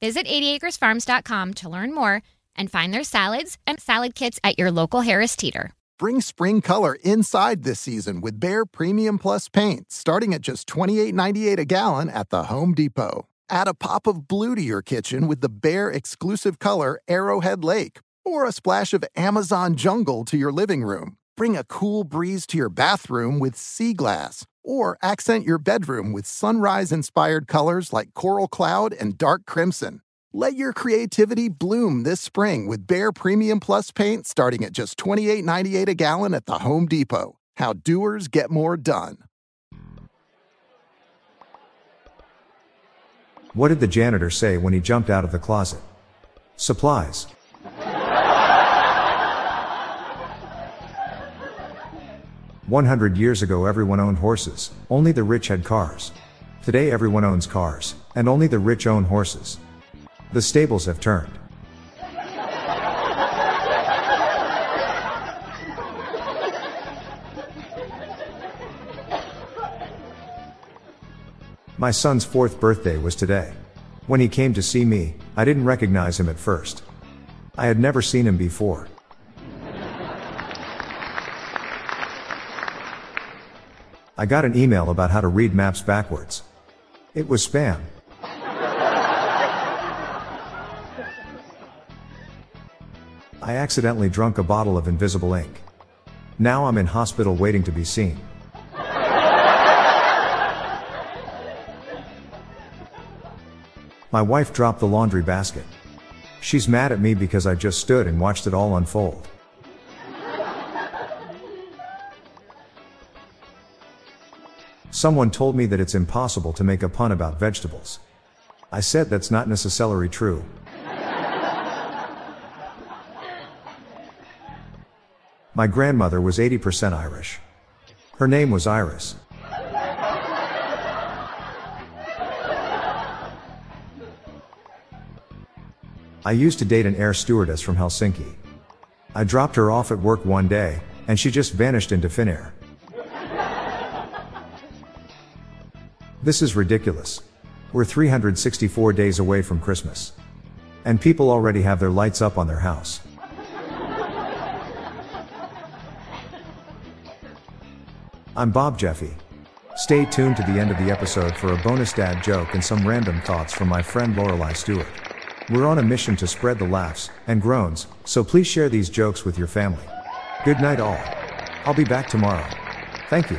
Visit 80acresfarms.com to learn more and find their salads and salad kits at your local Harris Teeter. Bring spring color inside this season with Behr Premium Plus paint, starting at just $28.98 a gallon at the Home Depot. Add a pop of blue to your kitchen with the Behr exclusive color Arrowhead Lake, or a splash of Amazon Jungle to your living room. Bring a cool breeze to your bathroom with Sea Glass, or accent your bedroom with sunrise inspired colors like Coral Cloud and Dark Crimson. Let your creativity bloom this spring with Behr Premium Plus paint starting at just $28.98 a gallon at the Home Depot. How doers get more done. What did the janitor say when he jumped out of the closet? Supplies. One hundred years ago, everyone owned horses, only the rich had cars. Today, everyone owns cars, and only the rich own horses. The stables have turned. My son's fourth birthday was today. When he came to see me, I didn't recognize him at first. I had never seen him before. I got an email about how to read maps backwards. It was spam. I accidentally drunk a bottle of invisible ink. Now I'm in hospital waiting to be seen. My wife dropped the laundry basket. She's mad at me because I just stood and watched it all unfold. Someone told me that it's impossible to make a pun about vegetables. I said that's not necessarily true. My grandmother was 80% Irish. Her name was Iris. I used to date an air stewardess from Helsinki. I dropped her off at work one day, and she just vanished into thin air. This is ridiculous. We're 364 days away from Christmas. And people already have their lights up on their house. I'm Bob Jeffy. Stay tuned to the end of the episode for a bonus dad joke and some random thoughts from my friend Lorelei Stewart. We're on a mission to spread the laughs and groans, so please share these jokes with your family. Good night, all. I'll be back tomorrow. Thank you.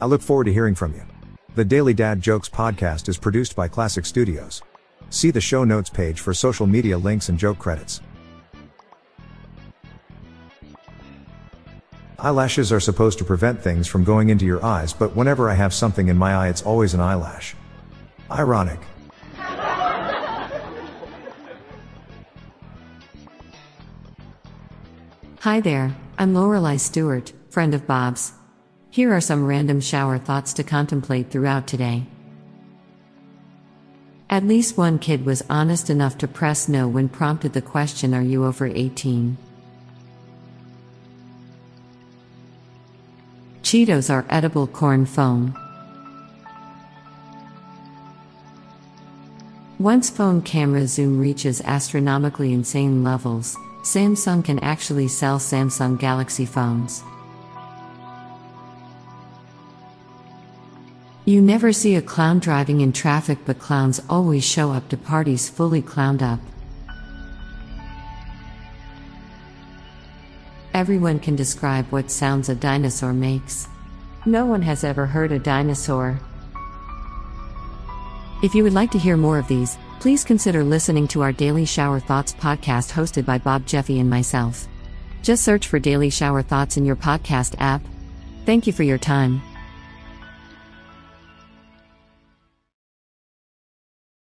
I look forward to hearing from you. The Daily Dad Jokes podcast is produced by Classic Studios. See the show notes page for social media links and joke credits. Eyelashes are supposed to prevent things from going into your eyes, but whenever I have something in my eye, it's always an eyelash. Ironic. Hi there, I'm Lorelei Stewart, friend of Bob's. Here are some random shower thoughts to contemplate throughout today. At least one kid was honest enough to press no when prompted the question Are you over 18? Cheetos are edible corn foam. Once phone camera zoom reaches astronomically insane levels, Samsung can actually sell Samsung Galaxy phones. You never see a clown driving in traffic, but clowns always show up to parties fully clowned up. Everyone can describe what sounds a dinosaur makes. No one has ever heard a dinosaur. If you would like to hear more of these, please consider listening to our Daily Shower Thoughts podcast hosted by Bob Jeffy and myself. Just search for Daily Shower Thoughts in your podcast app. Thank you for your time.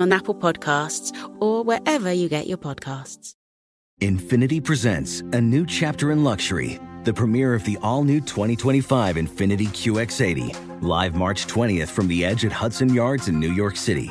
on Apple Podcasts, or wherever you get your podcasts. Infiniti presents a new chapter in luxury, the premiere of the all new 2025 Infiniti QX80, live March 20th from the edge at Hudson Yards in New York City,